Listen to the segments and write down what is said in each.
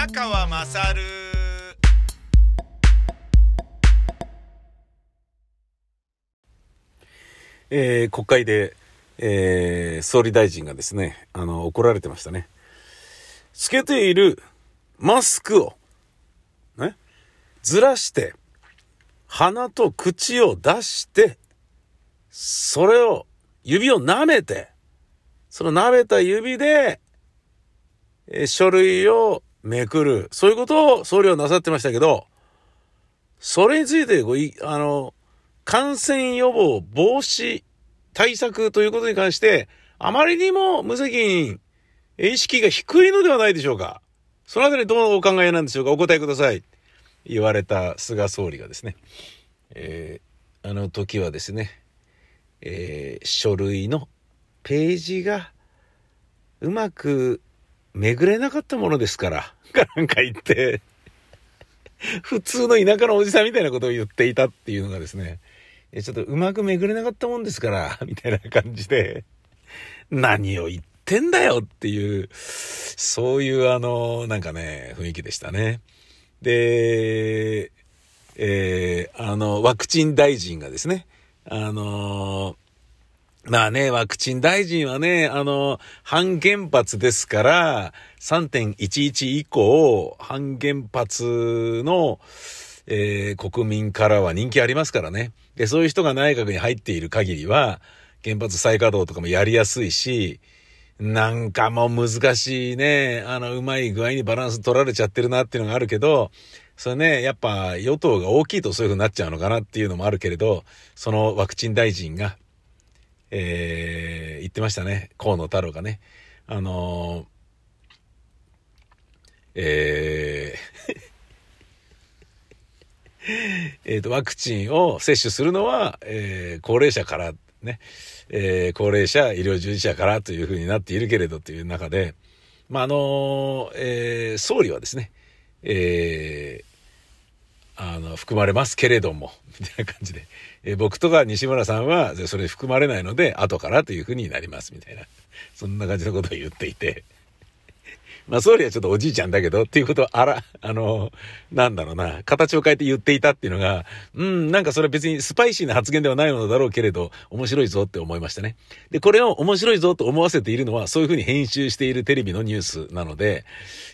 宮川まさるえー国会で、えー総理大臣がですね、あの、怒られてましたね。つけているマスクを、ね、ずらして、鼻と口を出して、それを、指を舐めて、その舐めた指で、えー書類をめくる。そういうことを総理はなさってましたけど、それについてごい、あの、感染予防防止対策ということに関して、あまりにも無責任、意識が低いのではないでしょうか。そのあたりどうお考えなんでしょうかお答えください。言われた菅総理がですね、えーあの時はですね、えー書類のページがうまく巡れなかったものですから、か なんか言って、普通の田舎のおじさんみたいなことを言っていたっていうのがですね、ちょっとうまく巡れなかったもんですから、みたいな感じで、何を言ってんだよっていう、そういうあの、なんかね、雰囲気でしたね。で、えーあの、ワクチン大臣がですね、あのまあね、ワクチン大臣はね、あの、反原発ですから、3.11以降、反原発の、えー国民からは人気ありますからね。で、そういう人が内閣に入っている限りは、原発再稼働とかもやりやすいし、なんかもう難しいね、あの、うまい具合にバランス取られちゃってるなっていうのがあるけど、それね、やっぱ与党が大きいとそういう風になっちゃうのかなっていうのもあるけれど、そのワクチン大臣が、えー言ってましたね。河野太郎がね。あのーえー えーと、ワクチンを接種するのは、えー高齢者から、ね、えー高齢者、医療従事者からというふうになっているけれどという中で、まあ、あのえー総理はですね、えーあの、含まれますけれども、みたいな感じで、え僕とか西村さんは、それ含まれないので、後からというふうになります、みたいな。そんな感じのことを言っていて。まあ、総理はちょっとおじいちゃんだけど、っていうことを、あら、あの、なんだろうな、形を変えて言っていたっていうのが、うん、なんかそれは別にスパイシーな発言ではないのだろうけれど、面白いぞって思いましたね。で、これを面白いぞと思わせているのは、そういうふうに編集しているテレビのニュースなので、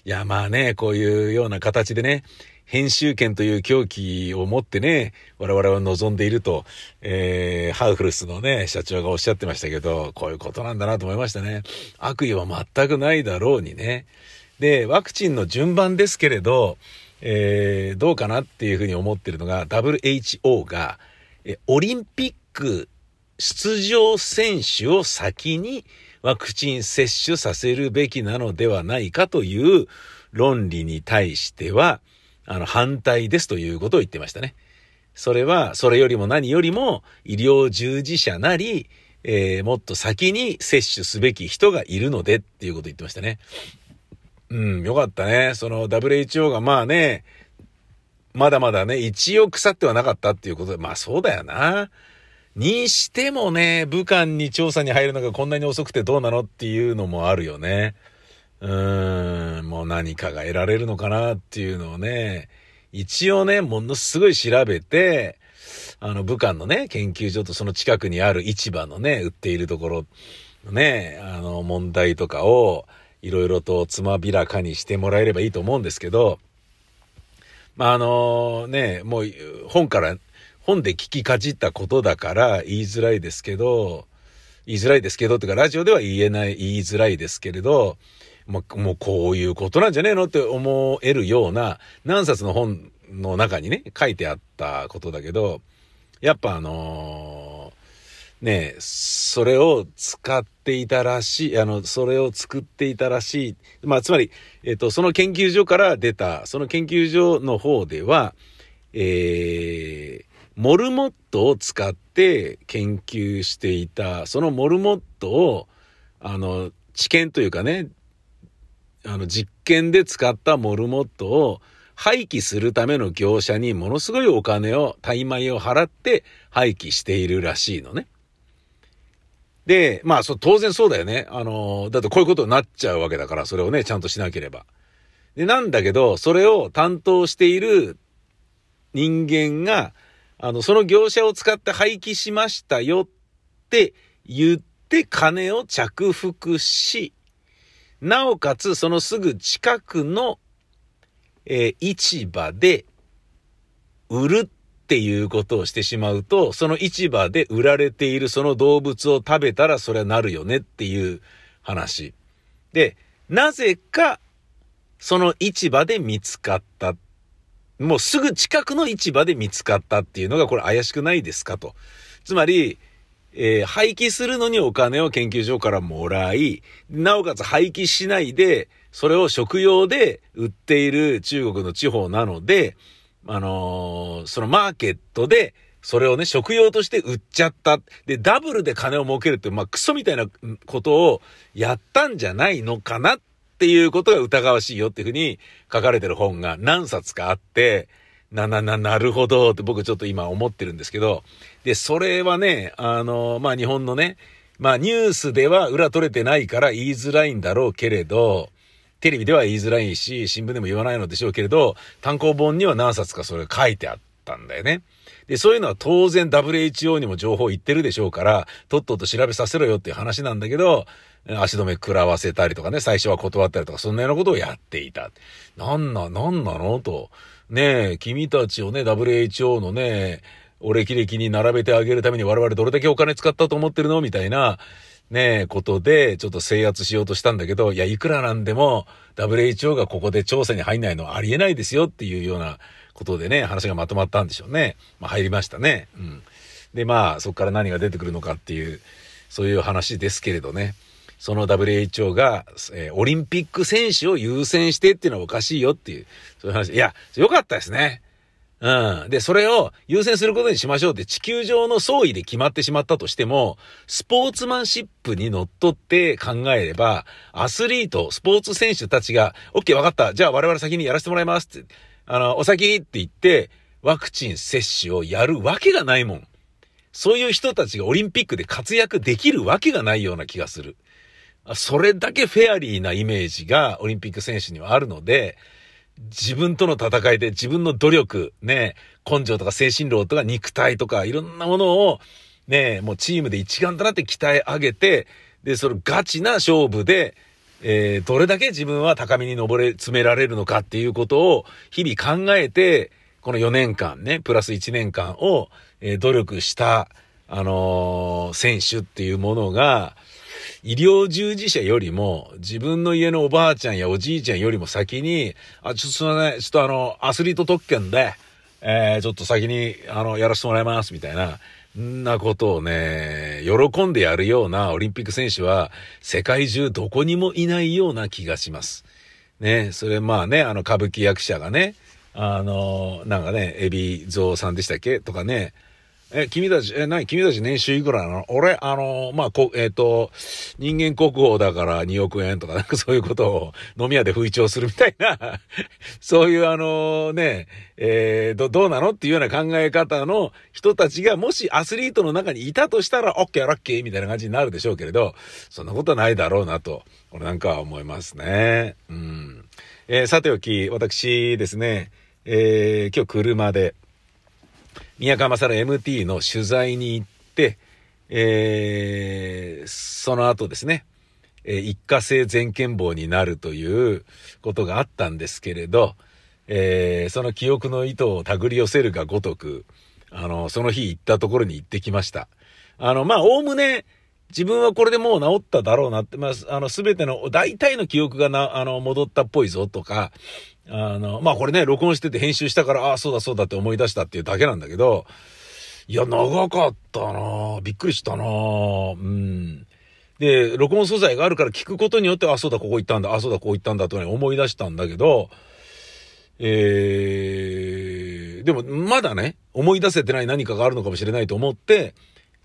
いや、まあね、こういうような形でね、編集権という狂気を持ってね、我々は望んでいると、えー、ハウフルスのね、社長がおっしゃってましたけど、こういうことなんだなと思いましたね。悪意は全くないだろうにね。で、ワクチンの順番ですけれど、えー、どうかなっていうふうに思ってるのが、WHO が、えオリンピック出場選手を先にワクチン接種させるべきなのではないかという論理に対しては、あの、反対ですということを言ってましたね。それは、それよりも何よりも、医療従事者なり、えーもっと先に接種すべき人がいるのでっていうことを言ってましたね。うん、よかったね。その WHO がまあね、まだまだね、一応腐ってはなかったっていうことで、まあそうだよな。にしてもね、武漢に調査に入るのがこんなに遅くてどうなのっていうのもあるよね。うん、もう何かが得られるのかなっていうのをね、一応ね、ものすごい調べて、あの、武漢のね、研究所とその近くにある市場のね、売っているところのね、あの、問題とかを、いろいろとつまびらかにしてもらえればいいと思うんですけど、まあ、あのね、もう本から、本で聞きかじったことだから言いづらいですけど、言いづらいですけど、とかラジオでは言えない、言いづらいですけれど、もうもうこういうことなんじゃねえのって思えるような何冊の本の中にね、書いてあったことだけど、やっぱあのねえ、それを使っていたらしい、あの、それを作っていたらしい。まあ、つまり、えっと、その研究所から出た、その研究所の方では、えー、モルモットを使って研究していた、そのモルモットを、あの、知見というかね、あの、実験で使ったモルモットを廃棄するための業者にものすごいお金を、大米を払って廃棄しているらしいのね。で、まあ、そう、当然そうだよね。あの、だってこういうことになっちゃうわけだから、それをね、ちゃんとしなければ。で、なんだけど、それを担当している人間が、あの、その業者を使って廃棄しましたよって言って金を着服し、なおかつそのすぐ近くの、えー、市場で売るっていうことをしてしまうと、その市場で売られているその動物を食べたらそれはなるよねっていう話。で、なぜか、その市場で見つかった。もうすぐ近くの市場で見つかったっていうのがこれ怪しくないですかと。つまり、えー、廃棄するのにお金を研究所からもらい、なおかつ廃棄しないで、それを食用で売っている中国の地方なので、あのー、そのマーケットで、それをね、食用として売っちゃった。で、ダブルで金を儲けるって、まあ、クソみたいなことをやったんじゃないのかなっていうことが疑わしいよっていうふうに書かれてる本が何冊かあって、な、な、な、なるほどって僕ちょっと今思ってるんですけど、で、それはね、あの、まあ、日本のね、まあ、ニュースでは裏取れてないから言いづらいんだろうけれど、テレビでは言いづらいし、新聞でも言わないのでしょうけれど、単行本には何冊かそれ書いてあったんだよね。で、そういうのは当然 WHO にも情報言ってるでしょうから、とっとと調べさせろよっていう話なんだけど、足止め食らわせたりとかね、最初は断ったりとか、そんなようなことをやっていた。なんな、なんなの？と。ねえ、君たちをね、WHO のね、お歴々に並べてあげるために我々どれだけお金使ったと思ってるの？みたいな、ねえ、ことで、ちょっと制圧しようとしたんだけど、いや、いくらなんでも、WHO がここで調査に入んないのはありえないですよっていうようなことでね、話がまとまったんでしょうね。まあ、入りましたね。うん。で、まあ、そこから何が出てくるのかっていう、そういう話ですけれどね。その WHO が、えー、オリンピック選手を優先してっていうのはおかしいよっていう、そういう話。いや、よかったですね。うん。で、それを優先することにしましょうって地球上の総意で決まってしまったとしても、スポーツマンシップにのっとって考えれば、アスリート、スポーツ選手たちが、OK わかった。じゃあ我々先にやらせてもらいますって、あの、お先って言って、ワクチン接種をやるわけがないもん。そういう人たちがオリンピックで活躍できるわけがないような気がする。それだけフェアリーなイメージがオリンピック選手にはあるので、自分との戦いで自分の努力、ね、根性とか精神論とか肉体とかいろんなものを、ね、もうチームで一丸となって鍛え上げて、で、そのガチな勝負で、えー、どれだけ自分は高みに登れ、詰められるのかっていうことを日々考えて、この4年間ね、プラス1年間を、えー、努力した、あのー、選手っていうものが、医療従事者よりも、自分の家のおばあちゃんやおじいちゃんよりも先に、あ、ちょっとすいません、ちょっとあの、アスリート特権で、えー、ちょっと先に、あの、やらせてもらいます、みたいな、んなことをね、喜んでやるようなオリンピック選手は、世界中どこにもいないような気がします。ね、それまあね、あの、歌舞伎役者がね、あの、なんかね、エビゾウさんでしたっけ？とかね、え、君たち、え、何？君たち年収いくらなの？俺、あの、まあ、こ、えっ、ー、と、人間国宝だから2億円とか、なんかそういうことを飲み屋で吹聴するみたいな そういうあのね、え、ど、どうなの？っていうような考え方の人たちが、もしアスリートの中にいたとしたら、オッケーラッキーみたいな感じになるでしょうけれど、そんなことはないだろうなと、俺なんかは思いますね。うん。え、さておき、私ですね、え、今日車で、宮川勝 MT の取材に行って、えー、その後ですね、え、一過性全健忘になるということがあったんですけれど、えー、その記憶の糸を手繰り寄せるがごとく、あの、その日行ったところに行ってきました。あの、まあ、おおむね、自分はこれでもう治っただろうなって、まあ、あの、すべての、大体の記憶がな、あの、戻ったっぽいぞとか、あの、まあこれね、録音してて編集したから、ああ、そうだそうだって思い出したっていうだけなんだけど、いや、長かったなびっくりしたなうん。で、録音素材があるから聞くことによって、ああ、そうだ、ここ行ったんだ、あ、そうだ、こう行ったんだとね、思い出したんだけど、えー、でも、まだね、思い出せてない何かがあるのかもしれないと思って、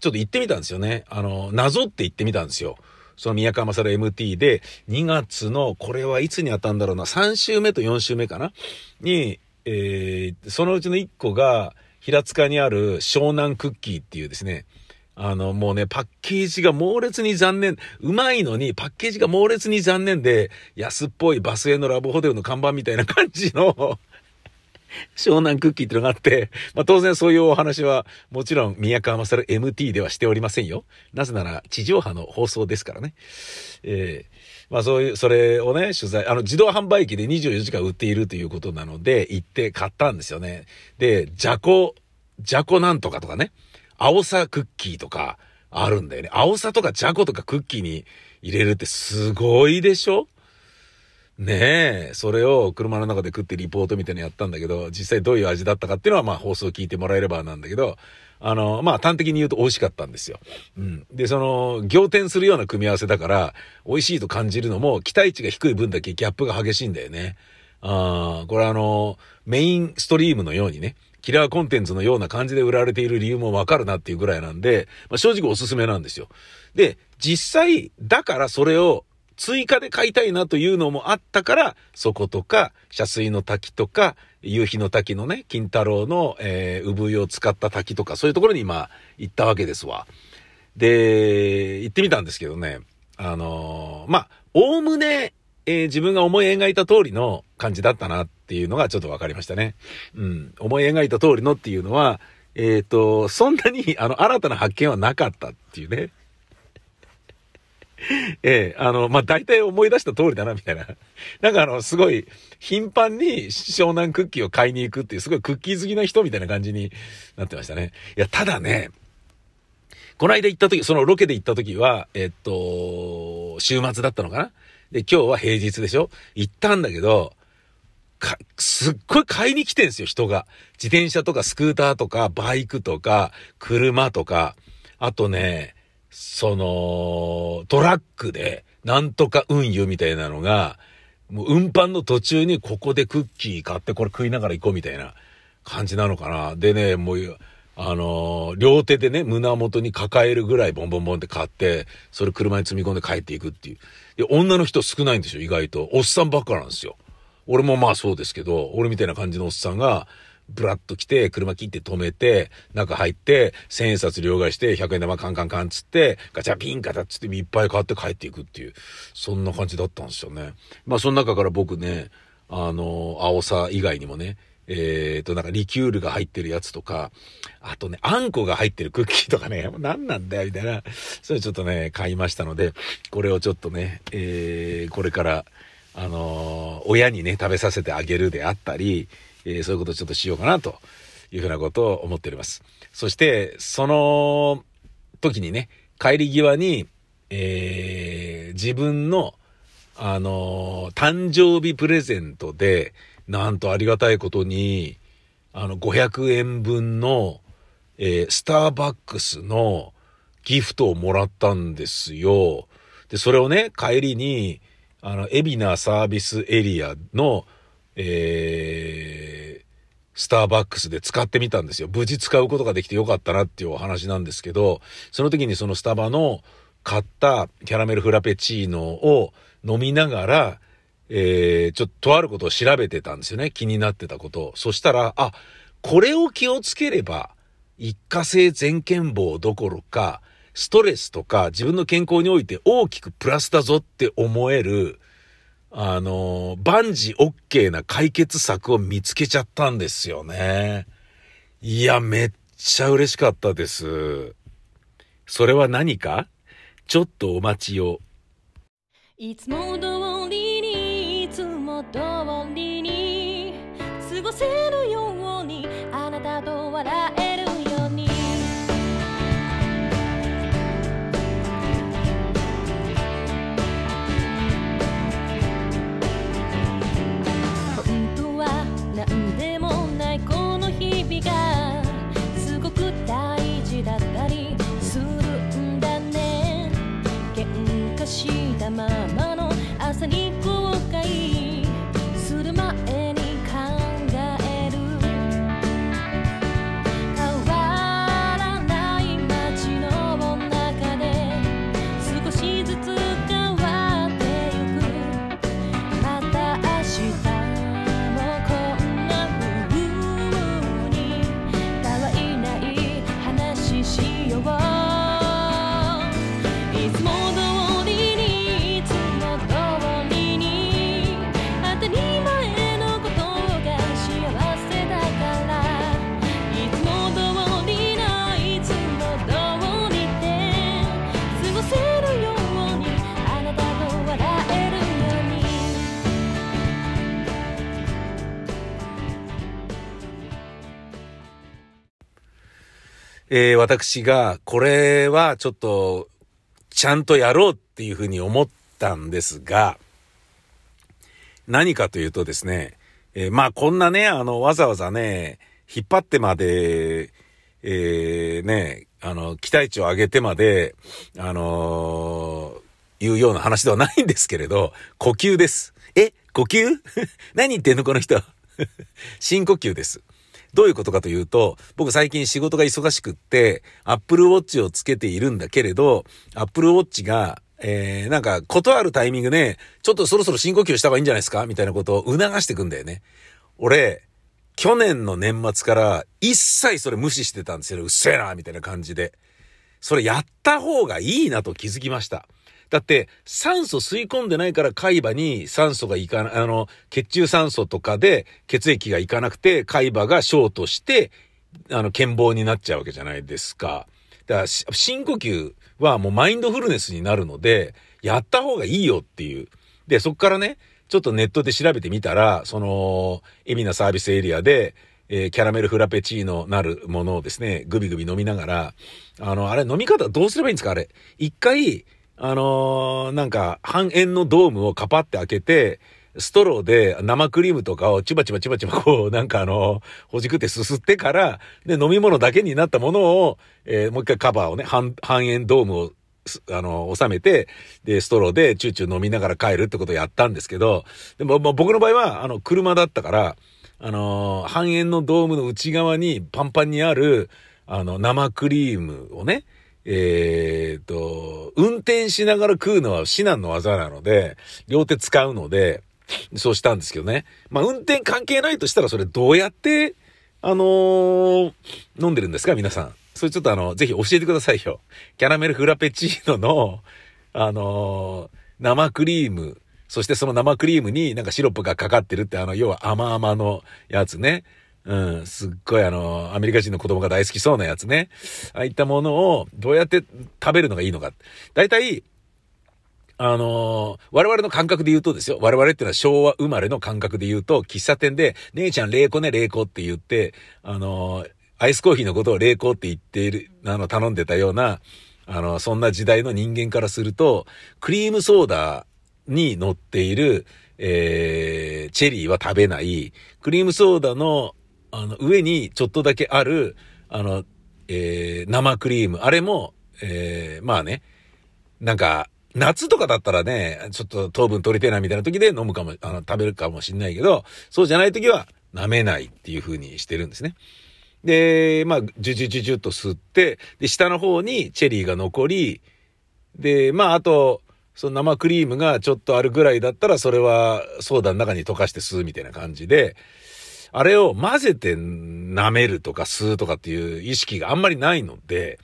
ちょっと行ってみたんですよね。あの、謎って行ってみたんですよ。その宮川勝 MT で、2月の、これはいつにあったんだろうな、3週目と4週目かな？に、えー、そのうちの1個が、平塚にある湘南クッキーっていうですね、あの、もうね、パッケージが猛烈に残念。うまいのに、パッケージが猛烈に残念で、安っぽいバスへのラブホテルの看板みたいな感じの湘南クッキーってのがあって、まあ当然そういうお話は、もちろん宮川勝 MT ではしておりませんよ。なぜなら地上波の放送ですからね。えー、まあそういう、それをね、取材、あの自動販売機で24時間売っているということなので、行って買ったんですよね。で、じゃこ、じゃこなんとかとかね、青さクッキーとかあるんだよね。青さとかじゃことかクッキーに入れるってすごいでしょ？ねえ、それを車の中で食ってリポートみたいなのやったんだけど、実際どういう味だったかっていうのはまあ放送聞いてもらえればなんだけど、あの、まあ端的に言うと美味しかったんですよ。うん。で、その、仰天するような組み合わせだから、美味しいと感じるのも、期待値が低い分だけギャップが激しいんだよね。ああ、これあの、メインストリームのようにね、キラーコンテンツのような感じで売られている理由もわかるなっていうぐらいなんで、まあ、正直おすすめなんですよ。で、実際、だからそれを追加で買いたいなというのもあったから、そことか、遮水の滝とか、夕日の滝のね、金太郎の、えー、産湯を使った滝とか、そういうところに今、行ったわけですわ。で、行ってみたんですけどね、あのー、まあ、おおむね、えー、自分が思い描いた通りの感じだったなっていうのがちょっと分かりましたね。うん。思い描いた通りのっていうのは、えっ、ー、と、そんなに、あの、新たな発見はなかったっていうね。ええあの、まあ、大体思い出した通りだな、みたいな。なんかあの、すごい、頻繁に湘南クッキーを買いに行くっていう、すごいクッキー好きな人みたいな感じになってましたね。いや、ただね、この間行った時、そのロケで行った時は、えっと、週末だったのかなで、今日は平日でしょ行ったんだけど、か、すっごい買いに来てんすよ、人が。自転車とかスクーターとか、バイクとか、車とか、あとね、その、トラックで、なんとか運輸みたいなのが、もう運搬の途中にここでクッキー買ってこれ食いながら行こうみたいな感じなのかな。でね、もう、あのー、両手でね、胸元に抱えるぐらいボンボンボンって買って、それ車に積み込んで帰っていくっていう。で、女の人少ないんですよ、意外と。おっさんばっかなんですよ。俺もまあそうですけど、俺みたいな感じのおっさんが、ブラッと来て、車切って止めて、中入って、千円札両替して、100円玉カンカンカンつって、ガチャピンガタッつっていっぱい買って帰っていくっていう、そんな感じだったんですよね。まあその中から僕ね、あの、青さ以外にもね、えっ、ー、と、なんかリキュールが入ってるやつとか、あとね、あんこが入ってるクッキーとかね、何なんだよ、みたいな、それちょっとね、買いましたので、これをちょっとね、えー、これから、あのー、親にね、食べさせてあげるであったり、えー、そういうことをちょっとしようかなというふうなことを思っております。そして、その時にね、帰り際に、えー、自分の、あのー、誕生日プレゼントで、なんとありがたいことに、あの、500円分の、えー、スターバックスのギフトをもらったんですよ。で、それをね、帰りに、あの、海老名サービスエリアの、えー、スターバックスで使ってみたんですよ。無事使うことができてよかったなっていうお話なんですけど、その時にそのスタバの買ったキャラメルフラペチーノを飲みながら、えー、ちょっととあることを調べてたんですよね。気になってたことを。そしたら、あ、これを気をつければ、一過性全健忘どころか、ストレスとか自分の健康において大きくプラスだぞって思える、あの、万事 OK な解決策を見つけちゃったんですよね。いや、めっちゃ嬉しかったです。それは何か？ちょっとお待ちを。いつも通りにいつも通りに過ごせるようえー、私が、これはちょっと、ちゃんとやろうっていうふうに思ったんですが、何かというとですね、えー、まあこんなね、あの、わざわざね、引っ張ってまで、えー、ね、あの、期待値を上げてまで、あのー、いうような話ではないんですけれど、呼吸です。え呼吸？何言ってんのこの人。深呼吸です。どういうことかというと、僕最近仕事が忙しくって、Apple Watch をつけているんだけれど、Apple Watch が、えー、なんか、ことあるタイミングで、ちょっとそろそろ深呼吸した方がいいんじゃないですか？みたいなことを促してくんだよね。俺、去年の年末から一切それ無視してたんですよ。うっせえなみたいな感じで。それやった方がいいなと気づきました。だって、酸素吸い込んでないから海馬に酸素がいかない、あの、血中酸素とかで血液がいかなくて、海馬がショートして、あの、健忘になっちゃうわけじゃないですか。だから、深呼吸はもうマインドフルネスになるので、やった方がいいよっていう。で、そっからね、ちょっとネットで調べてみたら、その、海老名サービスエリアで、えー、キャラメルフラペチーノなるものをですね、グビグビ飲みながら、あの、あれ飲み方どうすればいいんですか？あれ。一回、あのー、なんか、半円のドームをカパって開けて、ストローで生クリームとかをチバチバチバチバこう、なんかあの、ほじくってすすってから、で、飲み物だけになったものを、えー、もう一回カバーをね、半、半円ドームを、あの、収めて、で、ストローでチューチュー飲みながら帰るってことをやったんですけど、でも、も僕の場合は、あの、車だったから、あの、半円のドームの内側にパンパンにある、あの、生クリームをね、えー、と、運転しながら食うのは至難の技なので、両手使うので、そうしたんですけどね。まあ、運転関係ないとしたらそれどうやって、あのー、飲んでるんですか皆さん。それちょっとあの、ぜひ教えてくださいよ。キャラメルフラペチーノの、あのー、生クリーム、そしてその生クリームになんかシロップがかかってるって、あの、要は甘々のやつね。うん、すっごいあの、アメリカ人の子供が大好きそうなやつね。ああいったものをどうやって食べるのがいいのか。大体、あの我々の感覚で言うとですよ。我々っていうのは昭和生まれの感覚で言うと、喫茶店で、姉ちゃん冷凍ね、冷凍って言って、あのアイスコーヒーのことを冷凍って言っている、あの、頼んでたような、あの、そんな時代の人間からすると、クリームソーダに乗っている、えー、チェリーは食べない、クリームソーダのあの、上にちょっとだけある、あの、えー、生クリーム。あれも、えー、まあね、なんか、夏とかだったらね、ちょっと糖分取りてえなみたいな時で飲むかも、あの、食べるかもしんないけど、そうじゃない時は舐めないっていう風にしてるんですね。で、まあ、ジュジュジュジュと吸って、で、下の方にチェリーが残り、で、まあ、あと、その生クリームがちょっとあるぐらいだったら、それはソーダの中に溶かして吸うみたいな感じで、あれを混ぜて舐めるとか吸うとかっていう意識があんまりないので、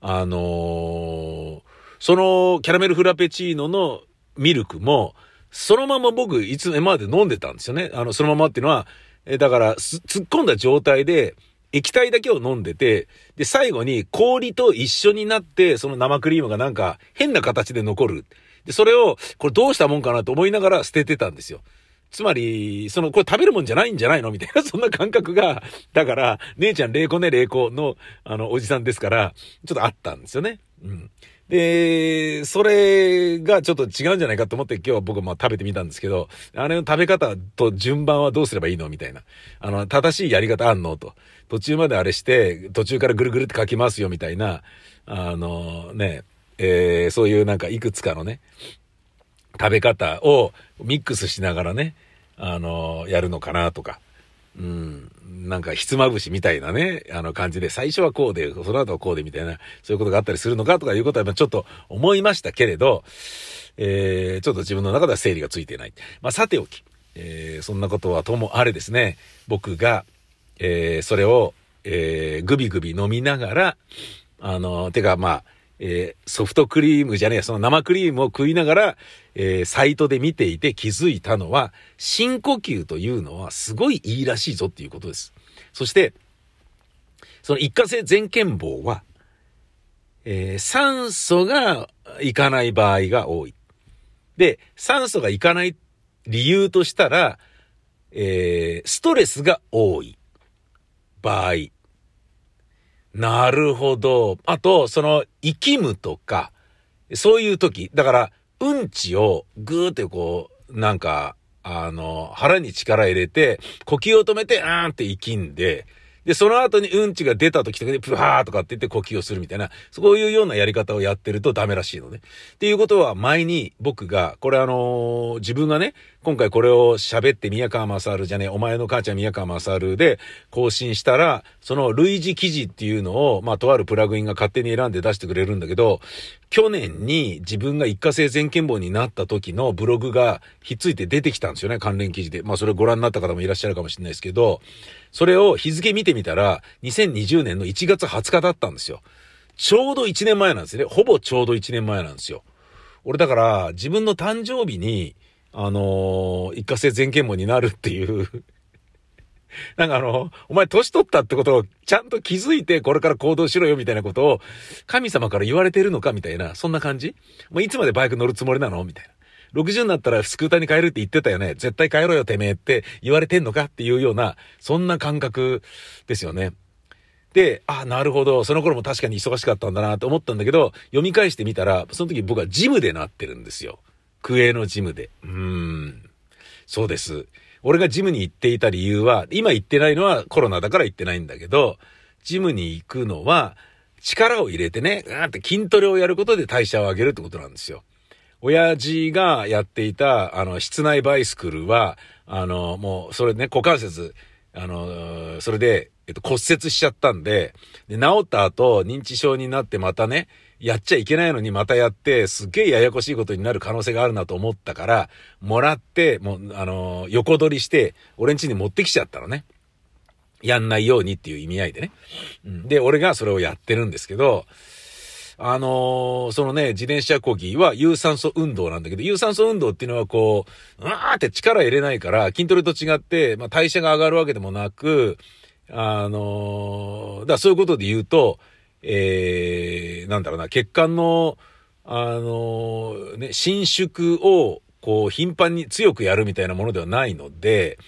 あのー、そのキャラメルフラペチーノのミルクも、そのまま僕、いつ、今まで飲んでたんですよね。あの、そのままっていうのは、え、だから、突っ込んだ状態で、液体だけを飲んでて、で、最後に氷と一緒になって、その生クリームがなんか変な形で残る。で、それを、これどうしたもんかなと思いながら捨ててたんですよ。つまり、その、これ食べるもんじゃないんじゃないの？みたいな、そんな感覚が、だから、姉ちゃん霊子ね霊子の、あの、おじさんですから、ちょっとあったんですよね。うん。で、それがちょっと違うんじゃないかと思って今日は僕も食べてみたんですけど、あれの食べ方と順番はどうすればいいの？みたいな。あの、正しいやり方あんの？と。途中まであれして、途中からぐるぐるって書きますよ？みたいな、あの、ね、えー、そういうなんかいくつかのね、食べ方をミックスしながらね、あの、やるのかなとか。うん。なんか、ひつまぶしみたいなね、あの感じで、最初はこうで、その後はこうでみたいな、そういうことがあったりするのかとかいうことは、ちょっと思いましたけれど、えー、ちょっと自分の中では整理がついてない。まあ、さておき、えー、そんなことはともあれですね、僕が、えー、それを、えー、ぐびぐび飲みながら、あの、てか、まあ、えー、ソフトクリームじゃねえ、その生クリームを食いながら、えー、サイトで見ていて気づいたのは、深呼吸というのはすごいいいらしいぞっていうことです。そして、その一過性全健忘は、えー、酸素がいかない場合が多い。で、酸素がいかない理由としたら、えー、ストレスが多い場合なるほど。あと、その、生きむとか、そういう時、だから、うんちをぐーってこう、なんか、あの、腹に力入れて、呼吸を止めて、あーんって生きんで、で、その後にうんちが出た時とかに、プハーとかって言って呼吸をするみたいな、そういうようなやり方をやってるとダメらしいのね。っていうことは、前に僕が、これあのー、自分がね、今回これを喋って宮川勝じゃねえ、お前の母ちゃん宮川勝で更新したら、その類似記事っていうのを、まあ、とあるプラグインが勝手に選んで出してくれるんだけど、去年に自分が一過性全健忘になった時のブログがひっついて出てきたんですよね、関連記事で。まあ、それご覧になった方もいらっしゃるかもしれないですけど、それを日付見てみたら、2020年の1月20日だったんですよ。ちょうど1年前なんですね。ほぼちょうど1年前なんですよ。俺だから、自分の誕生日に、あのー、一過性全健忘になるっていう なんかあの、お前年取ったってことをちゃんと気づいてこれから行動しろよみたいなことを神様から言われてるのかみたいな、そんな感じ？もういつまでバイク乗るつもりなの？みたいな。60になったらスクーターに帰るって言ってたよね。絶対帰ろうよてめえって言われてんのかっていうような、そんな感覚ですよね。で、あ、なるほど。その頃も確かに忙しかったんだなと思ったんだけど、読み返してみたら、その時僕はジムでなってるんですよ。クエのジムで。うん。そうです。俺がジムに行っていた理由は、今行ってないのはコロナだから行ってないんだけど、ジムに行くのは、力を入れてね、うんって筋トレをやることで代謝を上げるってことなんですよ。親父がやっていた、あの、室内バイスクルは、あの、もう、それね、股関節、あの、それで、えっと、骨折しちゃったんで、で、治った後、認知症になってまたね、やっちゃいけないのにまたやって、すっげえややこしいことになる可能性があるなと思ったから、もらって、もう、あの、横取りして、俺ん家に持ってきちゃったのね。やんないようにっていう意味合いでね。うん、で、俺がそれをやってるんですけど、あのー、そのね、自転車こぎは有酸素運動なんだけど、有酸素運動っていうのはこう、うわーって力入れないから、筋トレと違って、まあ、代謝が上がるわけでもなく、あのー、だそういうことで言うと、えー、なんだろうな、血管の、あのー、ね、伸縮を、こう、頻繁に強くやるみたいなものではないので、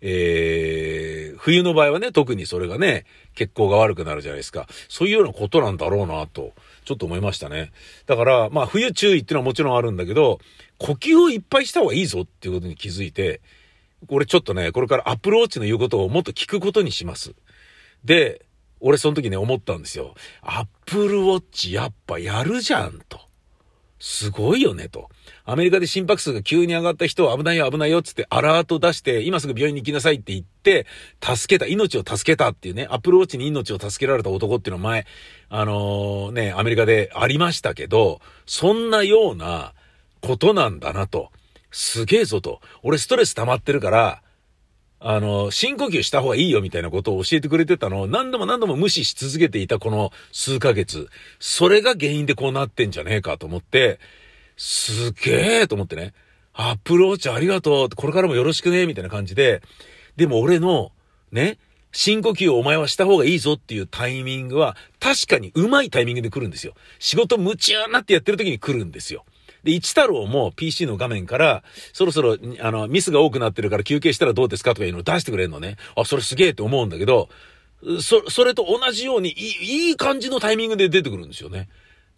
えー、冬の場合はね、特にそれがね、血行が悪くなるじゃないですか。そういうようなことなんだろうなと。ちょっと思いましたね。だから、まあ冬注意っていうのはもちろんあるんだけど、呼吸をいっぱいした方がいいぞっていうことに気づいて、これちょっとね、これからアプローチの言うことをもっと聞くことにします。で、俺その時ね思ったんですよ。アップルウォッチやっぱやるじゃんと。すごいよねと。アメリカで心拍数が急に上がった人は危ないよ危ないよっつってアラート出して、今すぐ病院に行きなさいって言って、助けた、命を助けたっていうね、アップルウォッチに命を助けられた男っていうのは前、あのー、ね、アメリカでありましたけど、そんなようなことなんだなと。すげえぞと。俺ストレス溜まってるから、あの、深呼吸した方がいいよみたいなことを教えてくれてたのを何度も何度も無視し続けていたこの数ヶ月。それが原因でこうなってんじゃねえかと思って、すげえと思ってね。アップローチありがとう。これからもよろしくね。みたいな感じで。でも俺の、ね、深呼吸をお前はした方がいいぞっていうタイミングは、確かにうまいタイミングで来るんですよ。仕事夢中になってやってる時に来るんですよ。で、一太郎も PC の画面から、そろそろ、あの、ミスが多くなってるから休憩したらどうですかとかいうのを出してくれるのね。あ、それすげえって思うんだけど、そ、それと同じようにいい、いい感じのタイミングで出てくるんですよね。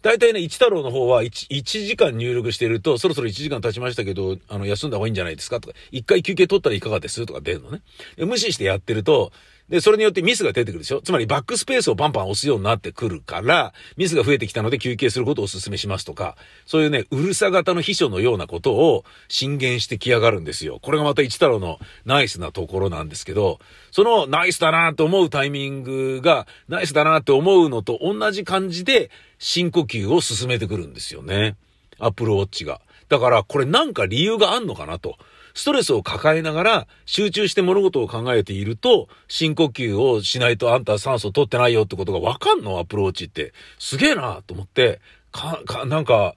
大体ね、一太郎の方は 1, 1時間入力してると、そろそろ1時間経ちましたけど、あの、休んだ方がいいんじゃないですかとか、一回休憩取ったらいかがですとか出るのね。無視してやってると、で、それによってミスが出てくるでしょ？つまりバックスペースをバンバン押すようになってくるから、ミスが増えてきたので休憩することをお勧めしますとか、そういうね、うるさ型の秘書のようなことを進言してきやがるんですよ。これがまた一太郎のナイスなところなんですけど、そのナイスだなと思うタイミングが、ナイスだなって思うのと同じ感じで深呼吸を進めてくるんですよね。アップルウォッチが。だからこれなんか理由があんのかなと。ストレスを抱えながら集中して物事を考えていると、深呼吸をしないとあんた酸素取ってないよってことがわかんのアプローチって。すげえなと思って、か、か、なんか、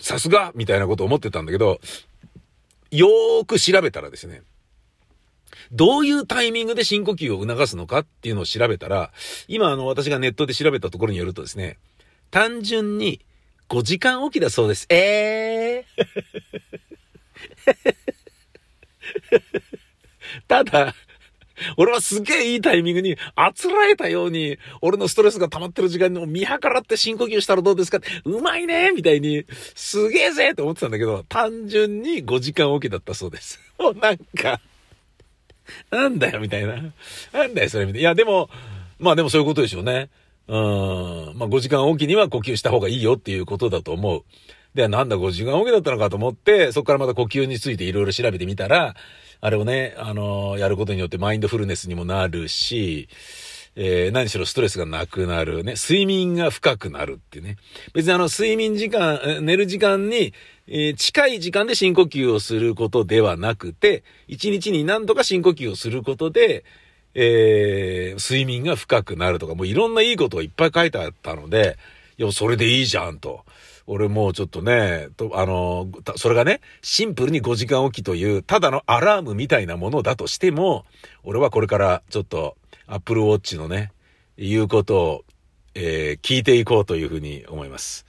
さすがみたいなこと思ってたんだけど、よーく調べたらですね、どういうタイミングで深呼吸を促すのかっていうのを調べたら、今あの私がネットで調べたところによるとですね、単純に5時間おきだそうです。えーただ、俺はすげえいいタイミングに、あつらえたように、俺のストレスが溜まってる時間に見計らって深呼吸したらどうですかってうまいねみたいに、すげえぜって思ってたんだけど、単純に5時間おきだったそうです。もうなんか、なんだよ、みたいな。なんだよ、それ、みたいな。いや、でも、まあでもそういうことでしょうね。うん。まあ5時間おきには呼吸した方がいいよっていうことだと思う。で、なんだ5時間おきだったのかと思って、そこからまた呼吸についていろいろ調べてみたら、あれをね、あのー、やることによってマインドフルネスにもなるし、えー、何しろストレスがなくなるね。睡眠が深くなるってね。別にあの、睡眠時間、寝る時間に、えー、近い時間で深呼吸をすることではなくて、一日に何度か深呼吸をすることで、えー、睡眠が深くなるとか、もういろんないいことがいっぱい書いてあったので、いや、それでいいじゃんと。俺もうちょっとね、と、あの、それがね、シンプルに5時間おきという、ただのアラームみたいなものだとしても、俺はこれからちょっと、アップルウォッチのね、言うことを、えー、聞いていこうというふうに思います。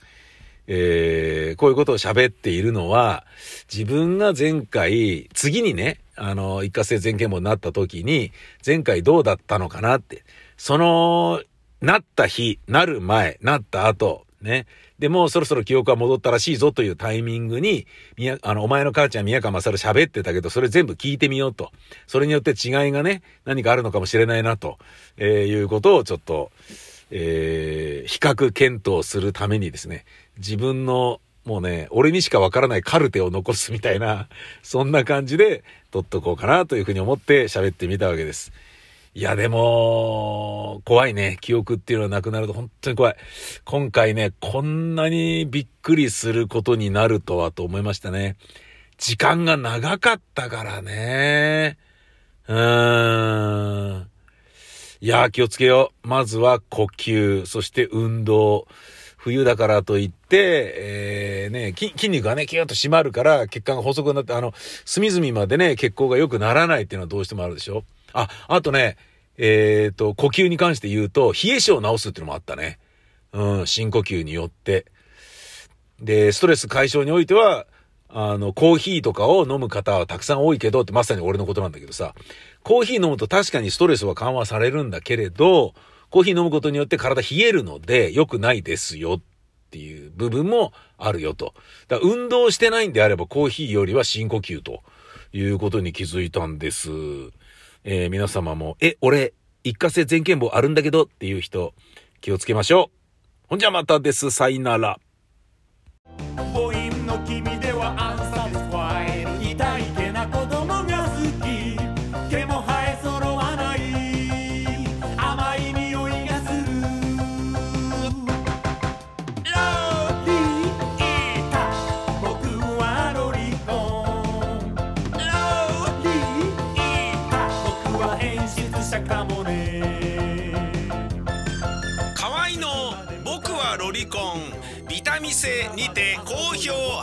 えー、こういうことを喋っているのは、自分が前回、次にね、あの、一過性全検簿になった時に、前回どうだったのかなって、その、なった日、なる前、なった後、ね。で、もそろそろ記憶が戻ったらしいぞというタイミングに、宮、あの、お前の母ちゃん宮川勝喋ってたけど、それ全部聞いてみようと。それによって違いがね、何かあるのかもしれないな、と、えー、いうことをちょっと、えー、比較検討するためにですね、自分のもうね、俺にしかわからないカルテを残すみたいな、そんな感じで撮っとこうかなというふうに思って喋ってみたわけです。いや、でも、怖いね。記憶っていうのはなくなると本当に怖い。今回ね、こんなにびっくりすることになるとはと思いましたね。時間が長かったからね。うーん。いや、気をつけよう。まずは呼吸、そして運動。冬だからといって、えー、ね、筋肉がね、キュッと締まるから、血管が細くなって、あの、隅々までね、血行が良くならないっていうのはどうしてもあるでしょあ、あとね、えっ、ー、と、呼吸に関して言うと、冷え性を治すっていうのもあったね。うん、深呼吸によって。で、ストレス解消においては、あの、コーヒーとかを飲む方はたくさん多いけどってまさに俺のことなんだけどさ、コーヒー飲むと確かにストレスは緩和されるんだけれど、コーヒー飲むことによって体冷えるので良くないですよっていう部分もあるよと。だ運動してないんであればコーヒーよりは深呼吸ということに気づいたんです。えー、皆様も、え、俺、一過性全健簿あるんだけどっていう人、気をつけましょう。ほんじゃまたです。さいなら。